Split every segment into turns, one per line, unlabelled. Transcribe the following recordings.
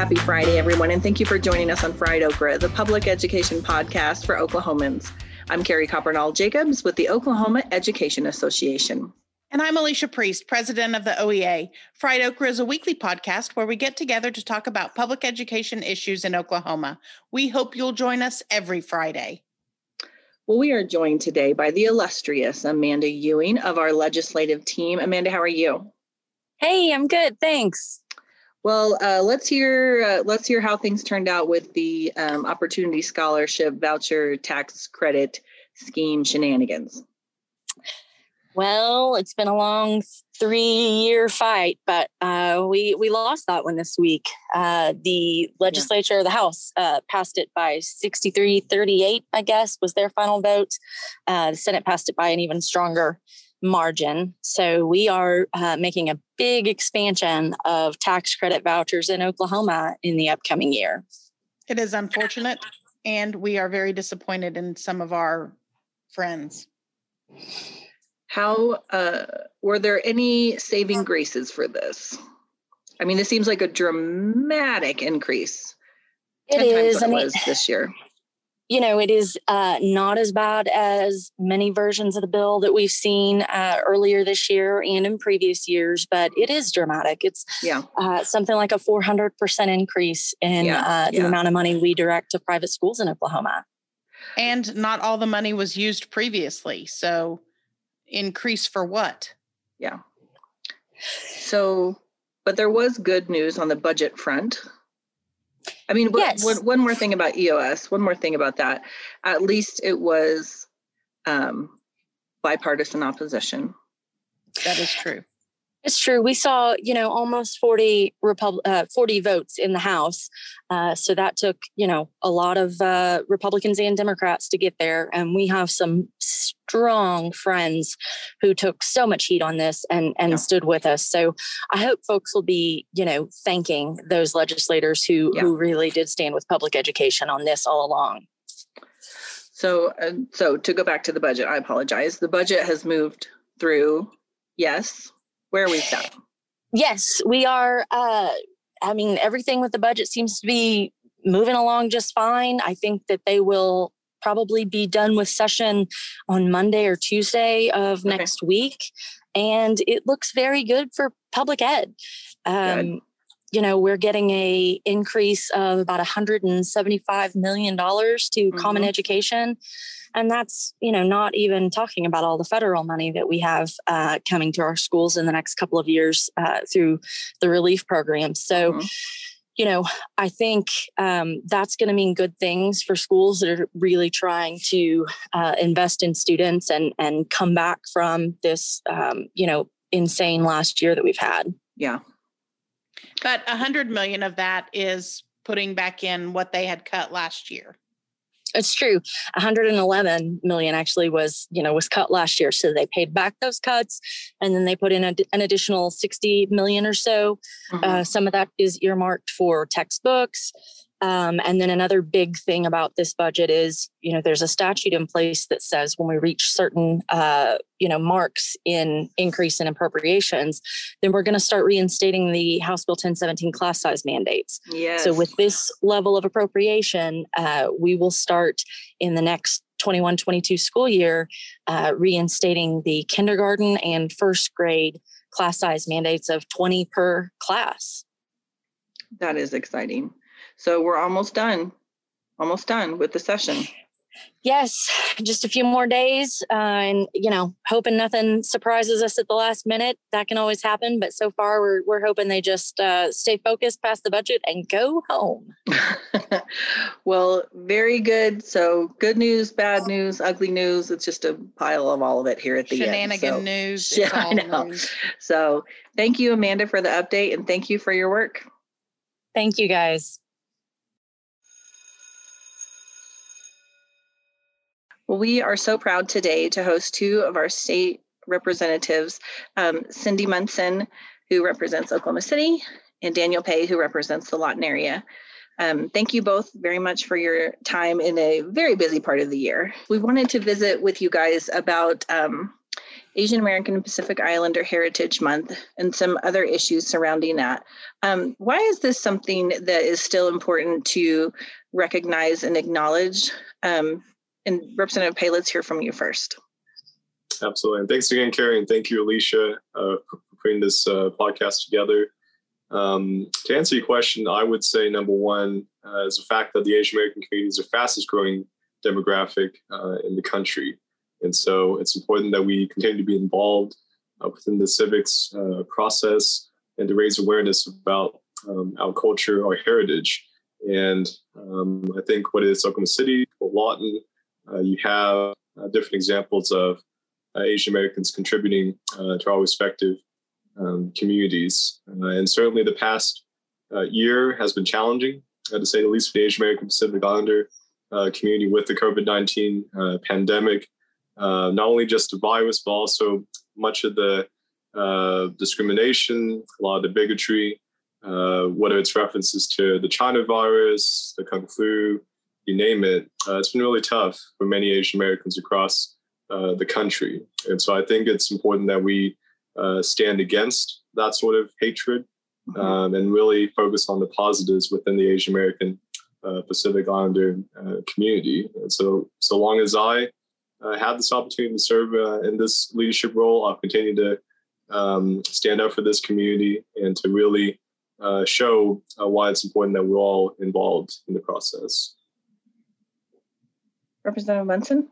Happy Friday, everyone, and thank you for joining us on Fried Okra, the public education podcast for Oklahomans. I'm Carrie Coppernoll Jacobs with the Oklahoma Education Association.
And I'm Alicia Priest, president of the OEA. Fried Okra is a weekly podcast where we get together to talk about public education issues in Oklahoma. We hope you'll join us every Friday.
Well, we are joined today by the illustrious Amanda Ewing of our legislative team. Amanda, how are you?
Hey, I'm good. Thanks.
Well, uh, let's hear uh, let's hear how things turned out with the um, Opportunity Scholarship Voucher Tax Credit Scheme shenanigans.
Well, it's been a long three-year fight, but uh, we we lost that one this week. Uh, the legislature, yeah. the House, uh, passed it by 63-38, I guess, was their final vote. Uh, the Senate passed it by an even stronger margin. So we are uh, making a big expansion of tax credit vouchers in Oklahoma in the upcoming year.
It is unfortunate, and we are very disappointed in some of our friends.
How uh, were there any saving graces for this? I mean, this seems like a dramatic increase.
It is.
I mean, was this year
you know, it is uh, not as bad as many versions of the bill that we've seen uh, earlier this year and in previous years, but it is dramatic. It's yeah. Uh, something like a 400% increase in yeah. Uh, the yeah. amount of money we direct to private schools in Oklahoma.
And not all the money was used previously. So, increase for what?
Yeah. So, but there was good news on the budget front. I mean, yes. one, one more thing about EOS, one more thing about that. At least it was um, bipartisan opposition.
That is true.
It's true. We saw, you know, almost 40 Repub- uh, 40 votes in the House. Uh, so that took, you know, a lot of uh, Republicans and Democrats to get there. And we have some strong friends who took so much heat on this and, and yeah. stood with us. So I hope folks will be, you know, thanking those legislators who, yeah. who really did stand with public education on this all along.
So, uh, so to go back to the budget, I apologize. The budget has moved through. Yes, where are we at?
Yes, we are. Uh, I mean, everything with the budget seems to be moving along just fine. I think that they will probably be done with session on Monday or Tuesday of okay. next week. And it looks very good for public ed. Um, you know, we're getting a increase of about $175 million to mm-hmm. common education and that's you know not even talking about all the federal money that we have uh, coming to our schools in the next couple of years uh, through the relief program. So mm-hmm. you know i think um, that's going to mean good things for schools that are really trying to uh, invest in students and and come back from this um, you know insane last year that we've had.
Yeah.
But a hundred million of that is putting back in what they had cut last year
it's true. 111 million actually was you know was cut last year. So they paid back those cuts and then they put in a, an additional 60 million or so. Mm-hmm. uh, some of that is earmarked for textbooks um, and then another big thing about this budget is, you know, there's a statute in place that says when we reach certain, uh, you know, marks in increase in appropriations, then we're going to start reinstating the House Bill 1017 class size mandates.
Yes.
So with this level of appropriation, uh, we will start in the next 21 22 school year uh, reinstating the kindergarten and first grade class size mandates of 20 per class.
That is exciting. So we're almost done, almost done with the session.
Yes, just a few more days, uh, and you know, hoping nothing surprises us at the last minute. That can always happen, but so far we're we're hoping they just uh, stay focused, pass the budget, and go home.
well, very good. So good news, bad news, ugly news. It's just a pile of all of it here at the
Shenanigan
end.
So, news.
Yeah, I know. News. So thank you, Amanda, for the update, and thank you for your work.
Thank you, guys.
We are so proud today to host two of our state representatives, um, Cyndi Munson, who represents Oklahoma City, and Daniel Pae, who represents the Lawton area. Um, thank you both very much for your time in a very busy part of the year. We wanted to visit with you guys about um, Asian American and Pacific Islander Heritage Month and some other issues surrounding that. Um, why is this something that is still important to recognize and acknowledge? Um, and Representative Pae, let's hear from you first.
Absolutely. And thanks again, Carrie, and thank you, Alicia, uh, for putting this uh, podcast together. Um, to answer your question, I would say number one uh, is the fact that the Asian American community is the fastest growing demographic uh, in the country. And so it's important that we continue to be involved uh, within the civics uh, process and to raise awareness about um, our culture, our heritage. And um, I think what is Oklahoma City, Lawton, you have uh, different examples of uh, Asian Americans contributing uh, to our respective um, communities. and certainly the past year has been challenging, to say the least, for the Asian American Pacific Islander community with the COVID 19 pandemic uh, not only just the virus, but also much of the uh, discrimination, a lot of the bigotry, uh, whether it's references to the China virus, the Kung Flu, you name it. Uh, it's been really tough for many Asian Americans across uh, the country. And so I think it's important that we uh, stand against that sort of hatred mm-hmm. um, and really focus on the positives within the Asian American Pacific Islander community. And so, so long as I uh, have this opportunity to serve uh, in this leadership role, I'll continue to um, stand up for this community and to really uh, show uh, why it's important that we're all involved in the process.
Representative Munson?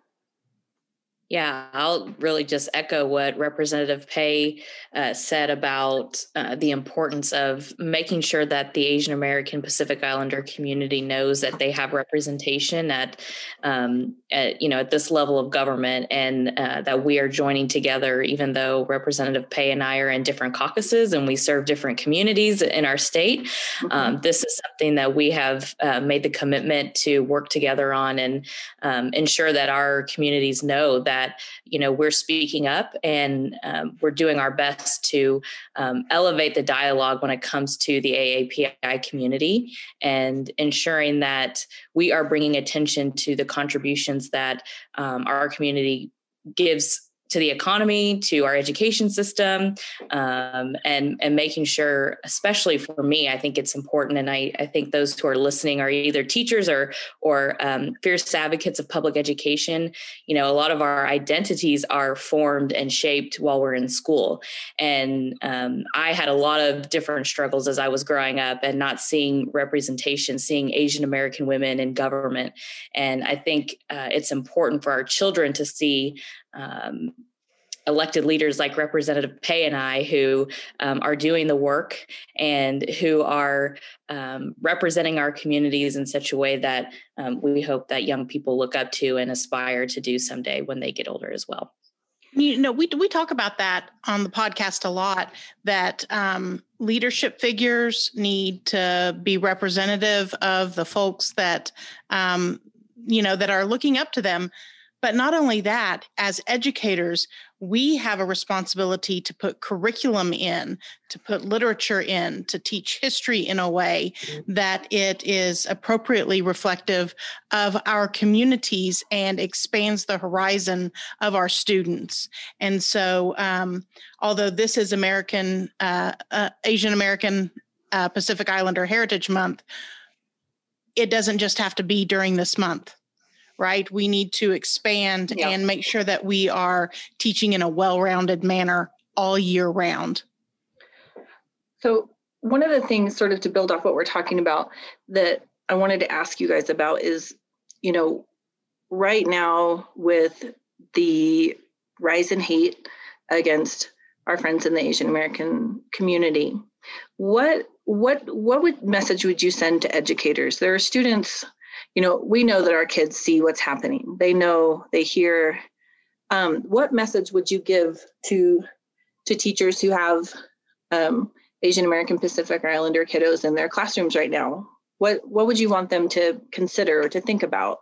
Yeah, I'll really just echo what Representative Pae uh, said about uh, the importance of making sure that the Asian American Pacific Islander community knows that they have representation at, um, at you know, at this level of government, and uh, that we are joining together. Even though Representative Pae and I are in different caucuses and we serve different communities in our state, mm-hmm. um, this is something that we have uh, made the commitment to work together on and um, ensure that our communities know that that you know we're speaking up and um, we're doing our best to um, elevate the dialogue when it comes to the AAPI community and ensuring that we are bringing attention to the contributions that um, our community gives to the economy, to our education system, um, and and making sure, especially for me, I think it's important. And I, I think those who are listening are either teachers or or um, fierce advocates of public education. You know, a lot of our identities are formed and shaped while we're in school. And um, I had a lot of different struggles as I was growing up and not seeing representation, seeing Asian American women in government. And I think uh, it's important for our children to see um, elected leaders like Representative Pae and I, who um, are doing the work and who are um, representing our communities in such a way that um, we hope that young people look up to and aspire to do someday when they get older as well.
You know, we we talk about that on the podcast a lot. That um, leadership figures need to be representative of the folks that um, you know that are looking up to them but not only that, as educators, we have a responsibility to put curriculum in, to put literature in, to teach history in a way mm-hmm. that it is appropriately reflective of our communities and expands the horizon of our students. And so, um, although this is American, uh, uh, Asian American uh, Pacific Islander Heritage Month, it doesn't just have to be during this month right? We need to expand yeah. and make sure that we are teaching in a well rounded manner all year round.
So, one of the things, sort of to build off what we're talking about, that I wanted to ask you guys about is, you know, right now with the rise in hate against our friends in the Asian American community, what what what would message would you send to educators? There are students you know, we know that our kids see what's happening. They know, they hear. Um, what message would you give to to teachers who have um, Asian American Pacific Islander kiddos in their classrooms right now? What what would you want them to consider or to think about?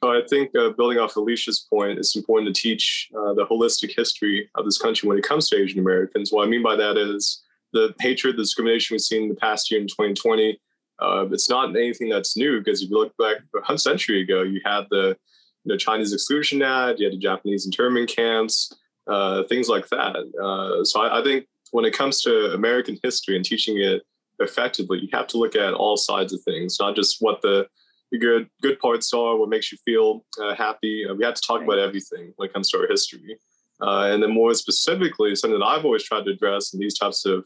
I think uh, building off Alicia's point, it's important to teach uh, the holistic history of this country when it comes to Asian Americans. What I mean by that is the hatred, the discrimination we've seen in the past year in 2020 uh, it's not anything that's new because if you look back a century ago, you had the you know, Chinese Exclusion Act, you had the Japanese internment camps, uh, things like that. Uh, so I, I, think when it comes to American history and teaching it effectively, you have to look at all sides of things, not just what the, the good good parts are, what makes you feel uh, happy. Uh, we have to talk about everything when it comes to our history. Uh, and then more specifically, something that I've always tried to address in these types of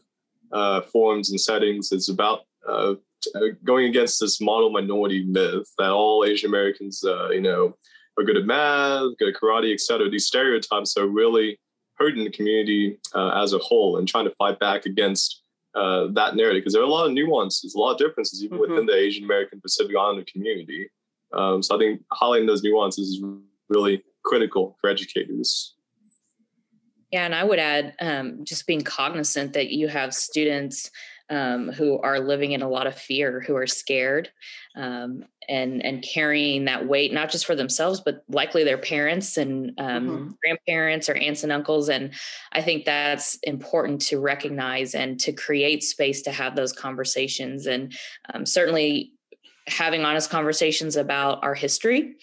uh, forums and settings is about going against this model minority myth that all Asian Americans, you know, are good at math, good at karate, etc. These stereotypes are really hurting the community uh, as a whole and trying to fight back against uh, that narrative because there are a lot of nuances, a lot of differences even mm-hmm. within the Asian American Pacific Islander community. Um, so I think highlighting those nuances is really critical for educators.
Yeah, and I would add um, just being cognizant that you have students um, who are living in a lot of fear, who are scared, um, and and carrying that weight not just for themselves, but likely their parents and um, mm-hmm. grandparents or aunts and uncles. And I think that's important to recognize and to create space to have those conversations. And um, certainly having honest conversations about our history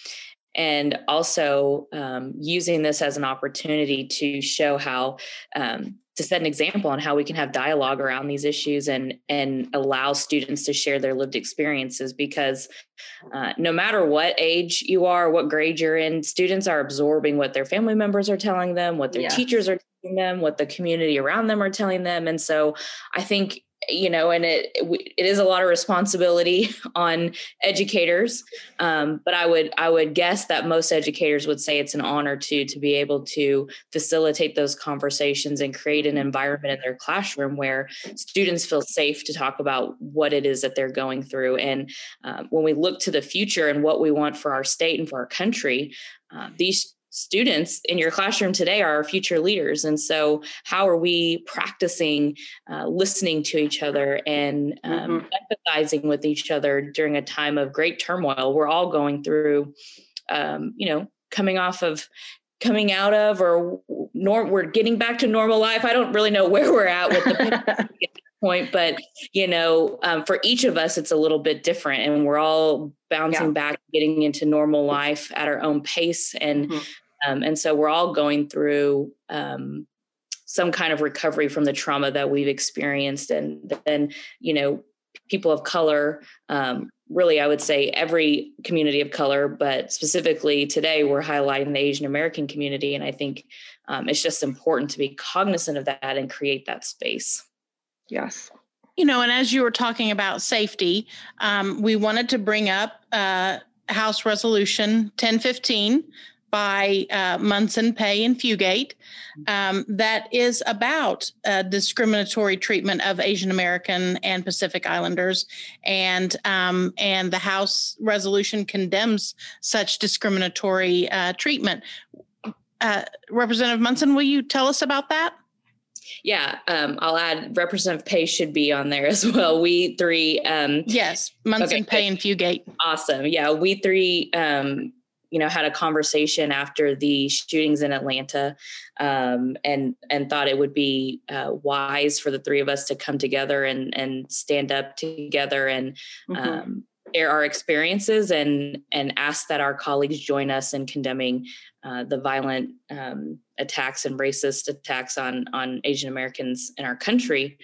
and also um, using this as an opportunity to show how um, to set an example on how we can have dialogue around these issues and and allow students to share their lived experiences because uh, no matter what age you are what grade you're in students are absorbing what their family members are telling them what their yeah. teachers are telling them what the community around them are telling them and so i think you know, and it it is a lot of responsibility on educators. Um, but I would I would guess that most educators would say it's an honor to to be able to facilitate those conversations and create an environment in their classroom where students feel safe to talk about what it is that they're going through. And um, when we look to the future and what we want for our state and for our country, uh, these students in your classroom today are our future leaders. And so how are we practicing uh, listening to each other and um, mm-hmm. empathizing with each other during a time of great turmoil we're all going through um, you know coming off of coming out of or nor- we're getting back to normal life? I don't really know where we're at with the point but you know um, for each of us it's a little bit different and we're all bouncing yeah. back getting into normal life at our own pace and mm-hmm. um, and so we're all going through um, some kind of recovery from the trauma that we've experienced and then you know people of color um, really i would say every community of color but specifically today we're highlighting the asian american community and i think um, it's just important to be cognizant of that and create that space
Yes.
You know, and as you were talking about safety, um, we wanted to bring up uh, House Resolution 1015 by uh, Munson, Pae, and Fugate um, that is about uh, discriminatory treatment of Asian American and Pacific Islanders, and um, and the House resolution condemns such discriminatory uh, treatment. Uh, Representative Munson, will you tell us about that?
Yeah, um, I'll add Representative Pae should be on there as well. We three. Um,
yes, Munson okay. Pae and Fugate.
Awesome. Yeah, we three. Um, you know, had a conversation after the shootings in Atlanta, um, and and thought it would be uh, wise for the three of us to come together and and stand up together and mm-hmm. um, share our experiences and and ask that our colleagues join us in condemning uh, the violent um, attacks and racist attacks on on Asian Americans in our country,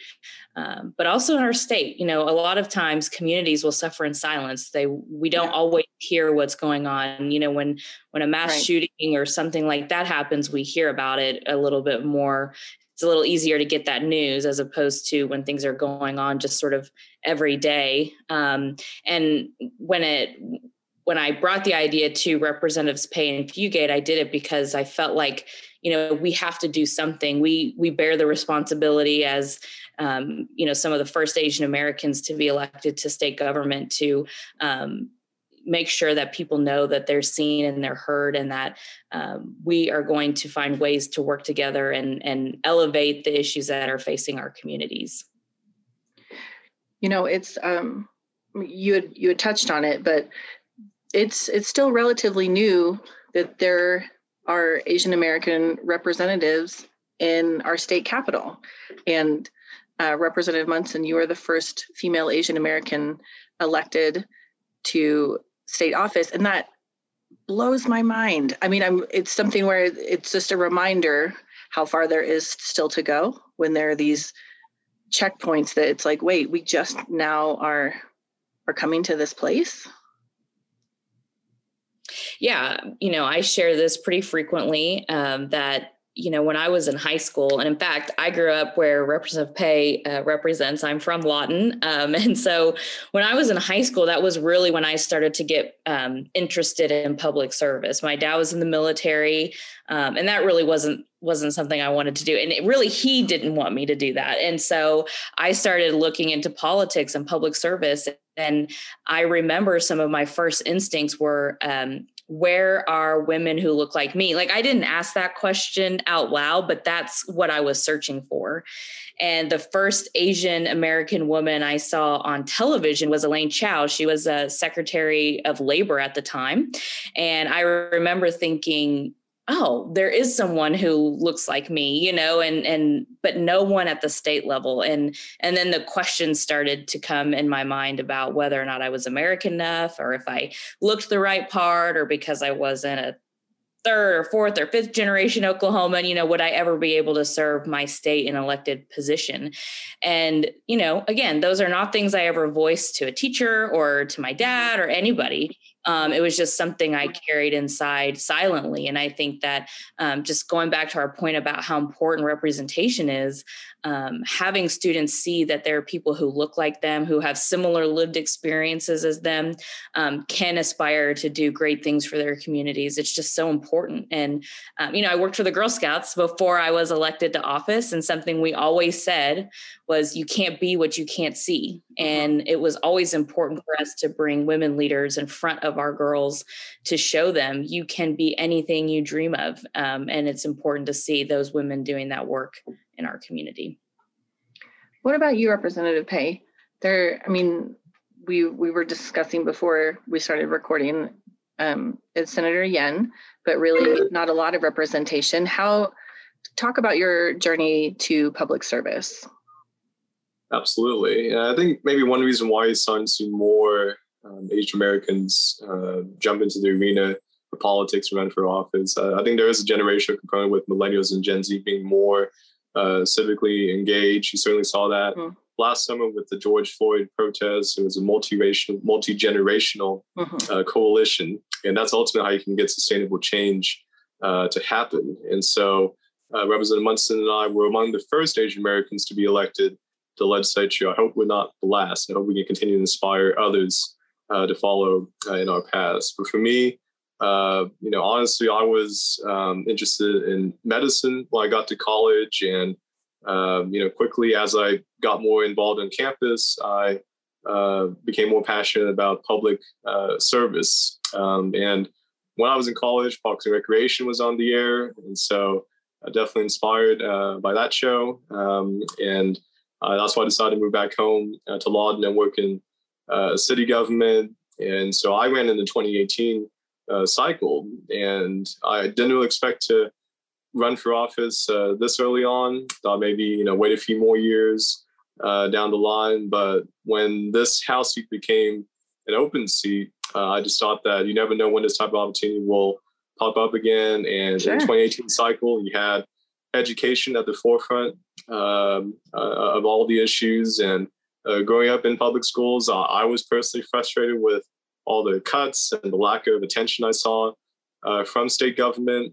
um, but also in our state. You know, a lot of times communities will suffer in silence. They we don't yeah. always hear what's going on. You know, when when a mass right. shooting or something like that happens, we hear about it a little bit more. It's a little easier to get that news as opposed to when things are going on just sort of every day. Um, and when it when I brought the idea to Representatives Pae and Fugate, I did it because I felt like, you know, we have to do something. We we bear the responsibility as, um, you know, some of the first Asian Americans to be elected to state government to um, make sure that people know that they're seen and they're heard, and that um, we are going to find ways to work together and and elevate the issues that are facing our communities.
You know, it's um, you had you had touched on it, but it's it's still relatively new that there are Asian American representatives in our state capital. And uh, Representative Munson, you are the first female Asian American elected to state office, and that blows my mind. I mean, I'm it's something where it's just a reminder how far there is still to go when there are these checkpoints that it's like, wait, we just now are are coming to this place?
Yeah, you know, I share this pretty frequently um, that you know, when I was in high school, and in fact, I grew up where Representative Pae uh, represents. I'm from Lawton. Um, and so when I was in high school, that was really when I started to get um, interested in public service. My dad was in the military, um, and that really wasn't wasn't something I wanted to do. And it really, he didn't want me to do that. And so I started looking into politics and public service. And I remember some of my first instincts were um, where are women who look like me? Like I didn't ask that question out loud, but that's what I was searching for. And the first Asian American woman I saw on television was Elaine Chao. She was a Secretary of Labor at the time. And I remember thinking, oh there is someone who looks like me you know and and but no one at the state level. And and then the questions started to come in my mind about whether or not i was american enough or if i looked the right part or because i wasn't a third or fourth or fifth generation Oklahoman, you know, would I ever be able to serve my state in elected position? And, you know, again, those are not things I ever voiced to a teacher or to my mm-hmm. dad or anybody um, it was just something I carried inside silently. And I think that um, just going back to our point about how important representation is, um, having students see that there are people who look like them, who have similar lived experiences as them, um, can aspire to do great things for their communities. It's just so important. And, um, you know, I worked for the Girl Scouts before I was elected to office, and something we always said was you can't be what you can't see. Mm-hmm. And it was always important for us to bring women leaders in front of our girls to show them you can be anything you dream of. Um, and it's important to see those women doing that work in our community.
What about you, Representative Pae? There, I mean, we we were discussing before we started recording. Um, it's Senator Yen, but really not a lot of representation. How talk about your journey to public service?
Absolutely. And I think maybe one reason why it's starting to see more um, Asian Americans uh, jump into the arena for politics run for office. Uh, I think there is a generational component with millennials and Gen Z being more uh, civically engaged. You certainly saw that mm. last summer with the George Floyd protests. It was a multi-racial, multi-generational mm-hmm. coalition, and that's ultimately how you can get sustainable change uh, to happen. And so, uh, Representative Munson and I were among the first Asian Americans to be elected the legislature. I hope we're not the last. I hope we can continue to inspire others uh, to follow uh, in our paths. But for me, uh, you know, honestly, I was um, interested in medicine when I got to college, and um, you know, quickly as I got more involved on campus, I uh, became more passionate about public uh, service. Um, and when I was in college, Parks and Recreation was on the air, and so I definitely inspired uh, by that show. Um, and uh, that's why I decided to move back home uh, to Lawton and work in uh, city government. And so I ran in the 2018 uh, cycle, and I didn't really expect to run for office uh, this early on. Thought maybe you know wait a few more years uh, down the line. But when this House seat became an open seat, I just thought that you never know when this type of opportunity will pop up again. And sure. in the 2018 cycle, you had education at the forefront um, uh, of all the issues. And uh, growing up in public schools, uh, I was personally frustrated with all the cuts and the lack of attention I saw uh, from state government.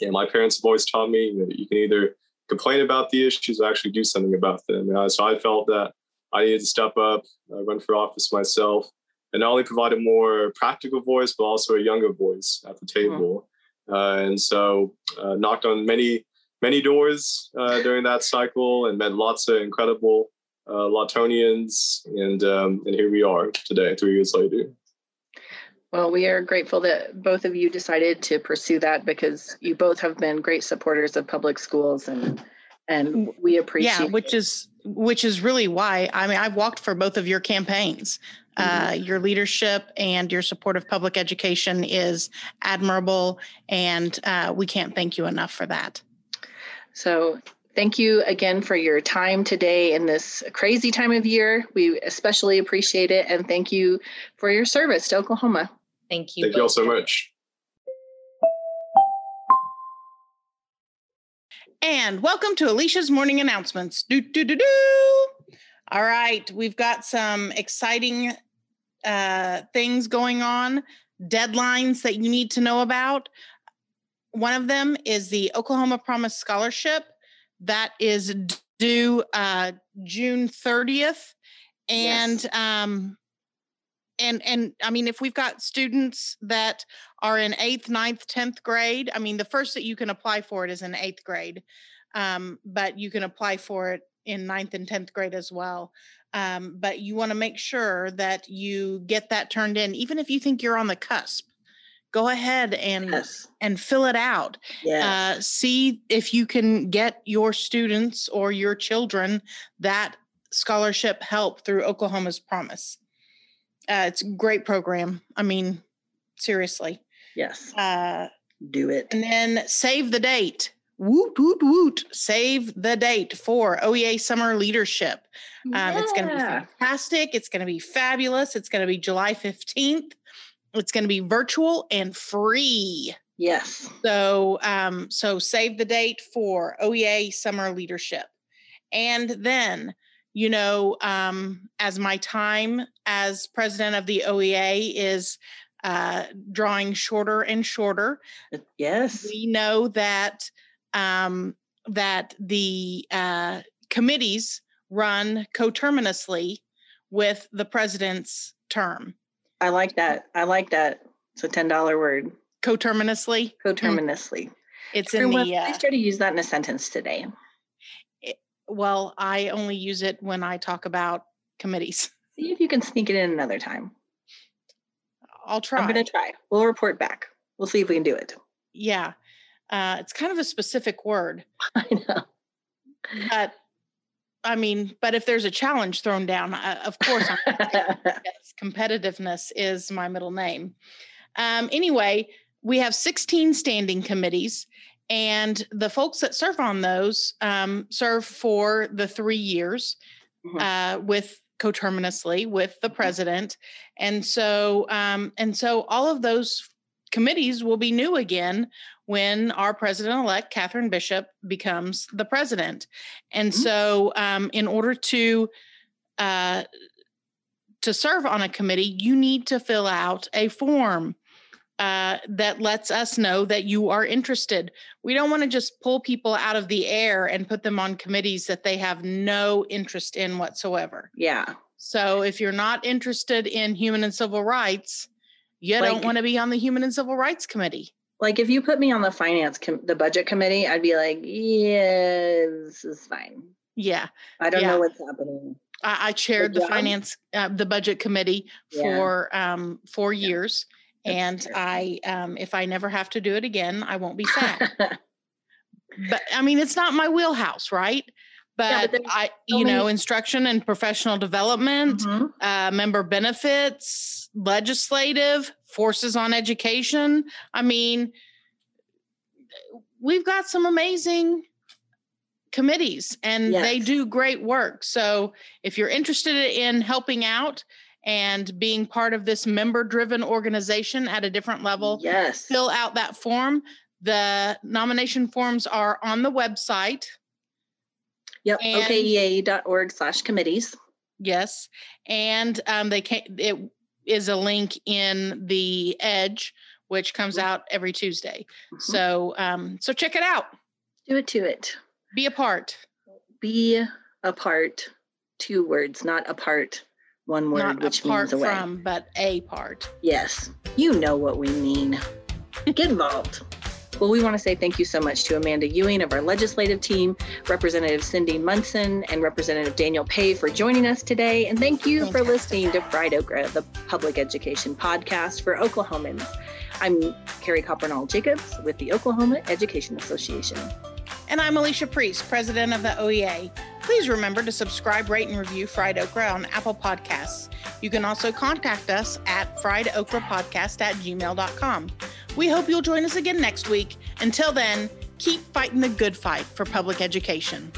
And my parents have always taught me that you can either complain about the issues or actually do something about them. Uh, so I felt that I needed to step up, uh, run for office myself, and not only provide a more practical voice, but also a younger voice at the mm-hmm. table. Mm-hmm. and so knocked on many many doors uh, during that cycle and met lots of incredible uh, Lawtonians. And, um, and here we are today, three years later.
Well, we are grateful that both of you decided to pursue that because you both have been great supporters of public schools and and we appreciate
yeah which is which is really why i mean i've walked for both of your campaigns uh, mm-hmm. your leadership and your support of public education is admirable and uh, we can't thank you enough for that
so thank you again for your time today in this crazy time of year. We especially appreciate it. And thank you for your service to Oklahoma.
Thank you.
Thank you all so much.
And welcome to Alicia's morning announcements. Do, do, do, do. All right, we've got some exciting uh, things going on, deadlines that you need to know about. One of them is the Oklahoma Promise Scholarship that is due uh, June 30th. And yes. um, and and I mean, if we've got students that are in eighth, ninth, tenth grade, I mean, the first that you can apply for it is in eighth grade, um, but you can apply for it in ninth and tenth grade as well. Um, but you want to make sure that you get that turned in, even if you think you're on the cusp. Go ahead and yes. and fill it out. Yes. Uh, see if you can get your students or your children that scholarship help through Oklahoma's Promise. Uh, it's a great program. I mean, seriously.
Yes. Uh, Do it.
And then save the date. Woot, woot, woot. Save the date for OEA Summer Leadership. Um, yeah. It's going to be fantastic. It's going to be fabulous. It's going to be July 15th. It's going to be virtual and free.
Yes.
So, um, so save the date for OEA Summer Leadership. And then you know, um, as my time as president of the OEA is uh, drawing shorter and shorter.
Uh, yes,
we know that um, that the uh, committees run coterminously with the president's term.
I like that. I like that. It's a ten dollar word.
Coterminously.
Coterminously. Mm.
It's Everyone, in the.
Uh, I started to use that in a sentence today
well, I only use it when I talk about committees.
See if you can sneak it in another time.
I'll try.
I'm going to try. We'll report back. We'll see if we can do it.
Yeah. Uh, it's kind of a specific word.
I know.
But I mean, but if there's a challenge thrown down, uh, of course, competitiveness is my middle name. Um, anyway, we have 16 standing committees, and the folks that serve on those um, serve for the three years mm-hmm. uh, with coterminously with the mm-hmm. president and so um, and so all of those committees will be new again when our president-elect catherine bishop becomes the president and mm-hmm. so um, in order to uh, to serve on a committee you need to fill out a form uh, that lets us know that you are interested. We don't want to just pull people out of the air and put them on committees that they have no interest in whatsoever.
Yeah.
So if you're not interested in human and civil rights, you like, don't want to be on the Human and Civil Rights Committee.
Like if you put me on the finance, com- the budget committee, I'd be like, yeah, this is fine.
Yeah.
I don't
yeah.
know what's happening.
I, I chaired the finance, uh, the budget committee for yeah. um, four yeah. years and I, um, if I never have to do it again, I won't be sad. but I mean, it's not my wheelhouse, right? But, but I, you know, instruction and professional development, mm-hmm. uh, member benefits, legislative, forces on education. I mean, we've got some amazing committees and yes. they do great work. So if you're interested in helping out, and being part of this member driven organization at a different level.
Yes.
Fill out that form. The nomination forms are on the website.
Yep. okea.org slash committees.
Yes. And um, they can it is a link in the edge, which comes mm-hmm. out every Tuesday. Mm-hmm. So um, so check it out.
Do it to it.
Be a part.
Be a part. Two words, not apart one word,
Not
which
apart
means away.
from, but a part.
Yes, you know what we mean. Get involved. Well, we want to say thank you so much to Amanda Ewing of our legislative team, Representative Cyndi Munson, and Representative Daniel Pae for joining us today. And thank you for listening to Fried Okra, the public education podcast for Oklahomans. I'm Carrie Coppernoll Jacobs with the Oklahoma Education Association.
And I'm Alicia Priest, president of the OEA. Please remember to subscribe, rate, and review Fried Okra on Apple Podcasts. You can also contact us at friedokrapodcast at gmail.com. We hope you'll join us again next week. Until then, keep fighting the good fight for public education.